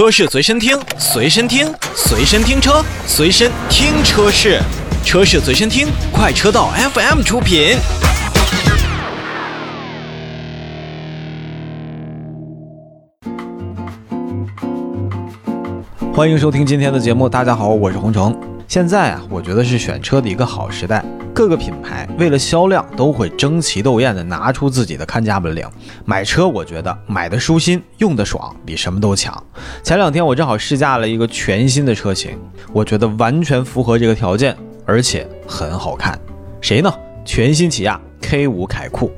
车市随身听，随身听，随身听车，随身听车市，车市随身听，快车道 FM 出品。欢迎收听今天的节目，大家好，我是洪城。现在啊，我觉得是选车的一个好时代。各个品牌为了销量，都会争奇斗艳的拿出自己的看家本领。买车，我觉得买的舒心，用的爽，比什么都强。前两天我正好试驾了一个全新的车型，我觉得完全符合这个条件，而且很好看。谁呢？全新起亚 K5 凯酷。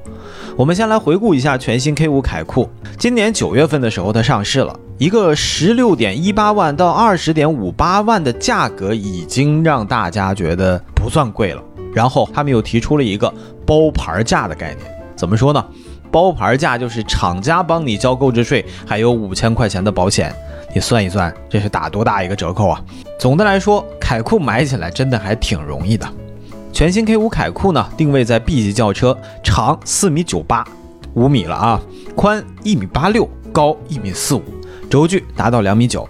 我们先来回顾一下全新 K5 凯酷。今年九月份的时候，它上市了，一个十六点一八万到二十点五八万的价格，已经让大家觉得不算贵了。然后他们又提出了一个包牌价的概念，怎么说呢？包牌价就是厂家帮你交购置税，还有五千块钱的保险。你算一算，这是打多大一个折扣啊？总的来说，凯酷买起来真的还挺容易的。全新 K5 凯酷呢，定位在 B 级轿车，长四米九八，五米了啊，宽一米八六，高一米四五，轴距达到两米九。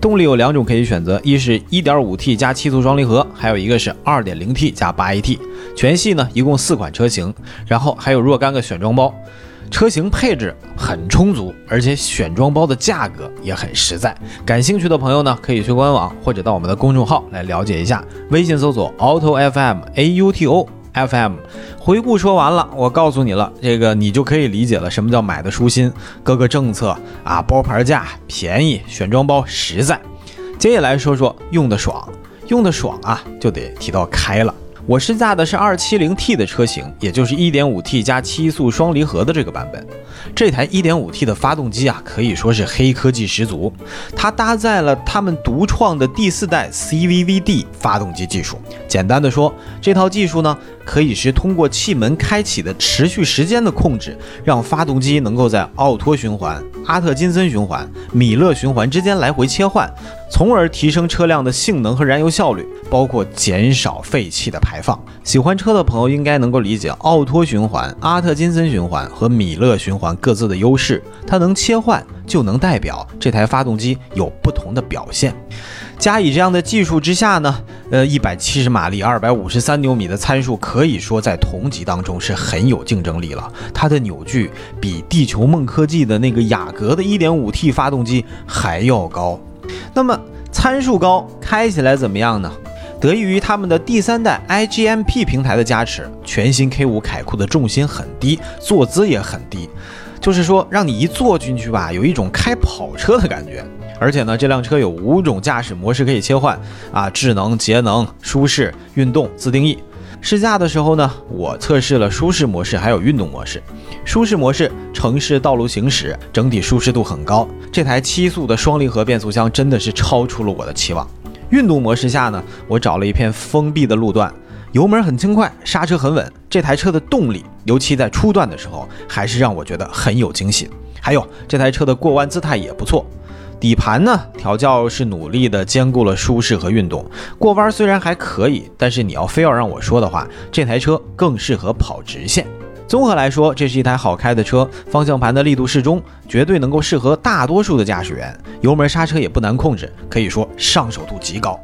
动力有两种可以选择，一是 1.5T 加七速双离合，还有一个是 2.0T 加 8AT。全系呢一共四款车型，然后还有若干个选装包，车型配置很充足，而且选装包的价格也很实在。感兴趣的朋友呢，可以去官网或者到我们的公众号来了解一下，微信搜索 Auto FM A U T O。FM 回顾说完了，我告诉你了，这个你就可以理解了，什么叫买的舒心，各个政策啊，包牌价便宜，选装包实在。接下来说说用的爽，用的爽啊，就得提到开了。我试驾的是二七零 T 的车型，也就是一点五 T 加七速双离合的这个版本。这台一点五 T 的发动机啊，可以说是黑科技十足。它搭载了他们独创的第四代 CVVD 发动机技术。简单的说，这套技术呢，可以是通过气门开启的持续时间的控制，让发动机能够在奥托循环、阿特金森循环、米勒循环之间来回切换。从而提升车辆的性能和燃油效率，包括减少废气的排放。喜欢车的朋友应该能够理解奥托循环、阿特金森循环和米勒循环各自的优势。它能切换，就能代表这台发动机有不同的表现。加以这样的技术之下呢，呃，一百七十马力、二百五十三牛米的参数，可以说在同级当中是很有竞争力了。它的扭矩比地球梦科技的那个雅阁的 1.5T 发动机还要高。那么参数高，开起来怎么样呢？得益于他们的第三代 iGMP 平台的加持，全新 K5 凯酷的重心很低，坐姿也很低，就是说让你一坐进去吧，有一种开跑车的感觉。而且呢，这辆车有五种驾驶模式可以切换啊，智能、节能、舒适、运动自定义。试驾的时候呢，我测试了舒适模式，还有运动模式。舒适模式，城市道路行驶整体舒适度很高。这台七速的双离合变速箱真的是超出了我的期望。运动模式下呢，我找了一片封闭的路段，油门很轻快，刹车很稳。这台车的动力，尤其在初段的时候，还是让我觉得很有惊喜。还有这台车的过弯姿态也不错。底盘呢，调教是努力的兼顾了舒适和运动。过弯虽然还可以，但是你要非要让我说的话，这台车更适合跑直线。综合来说，这是一台好开的车，方向盘的力度适中，绝对能够适合大多数的驾驶员。油门刹车也不难控制，可以说上手度极高。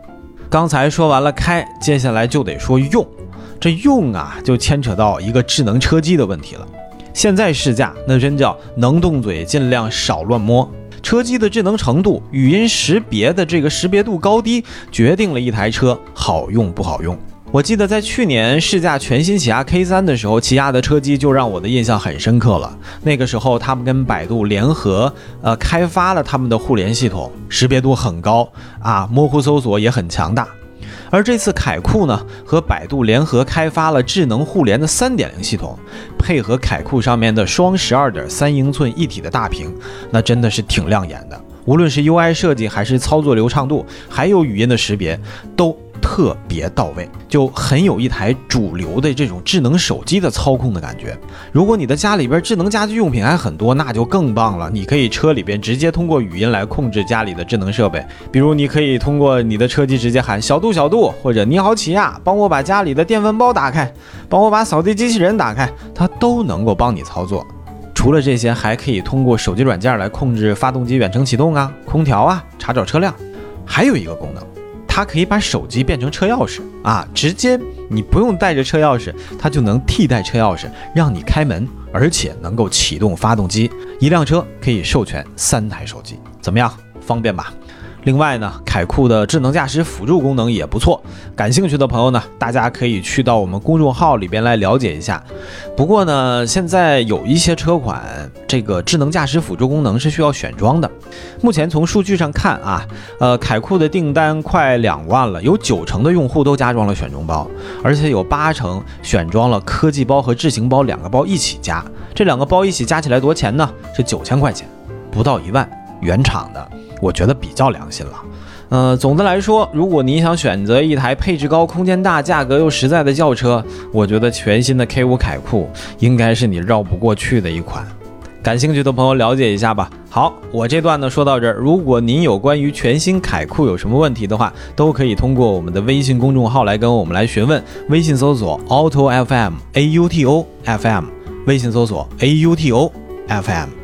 刚才说完了开，接下来就得说用。这用啊，就牵扯到一个智能车机的问题了。现在试驾，那真叫能动嘴尽量少乱摸。车机的智能程度、语音识别的这个识别度高低，决定了一台车好用不好用。我记得在去年试驾全新起亚 K 三的时候，起亚的车机就让我的印象很深刻了。那个时候，他们跟百度联合，呃，开发了他们的互联系统，识别度很高啊，模糊搜索也很强大。而这次凯酷呢，和百度联合开发了智能互联的三点零系统，配合凯酷上面的双十二点三英寸一体的大屏，那真的是挺亮眼的。无论是 UI 设计，还是操作流畅度，还有语音的识别，都。特别到位，就很有一台主流的这种智能手机的操控的感觉。如果你的家里边智能家居用品还很多，那就更棒了。你可以车里边直接通过语音来控制家里的智能设备，比如你可以通过你的车机直接喊小度小度，或者你好起亚，帮我把家里的电饭煲打开，帮我把扫地机器人打开，它都能够帮你操作。除了这些，还可以通过手机软件来控制发动机远程启动啊、空调啊、查找车辆。还有一个功能，它可以把手机变成车钥匙啊，直接你不用带着车钥匙，它就能替代车钥匙让你开门，而且能够启动发动机。一辆车可以授权三台手机，怎么样？方便吧？另外呢，凯酷的智能驾驶辅助功能也不错。感兴趣的朋友呢，大家可以去到我们公众号里边来了解一下。不过呢，现在有一些车款这个智能驾驶辅助功能是需要选装的。目前从数据上看啊，呃，凯酷的订单快两万了，有九成的用户都加装了选装包，而且有八成选装了科技包和智行包两个包一起加。这两个包一起加起来多钱呢？是九千块钱，不到一万，原厂的。我觉得比较良心了，呃，总的来说，如果你想选择一台配置高、空间大、价格又实在的轿车，我觉得全新的 K5 凯酷应该是你绕不过去的一款。感兴趣的朋友了解一下吧。好，我这段呢说到这儿，如果您有关于全新凯酷有什么问题的话，都可以通过我们的微信公众号来跟我们来询问。微信搜索 Auto FM A U T O F M，微信搜索 A U T O F M。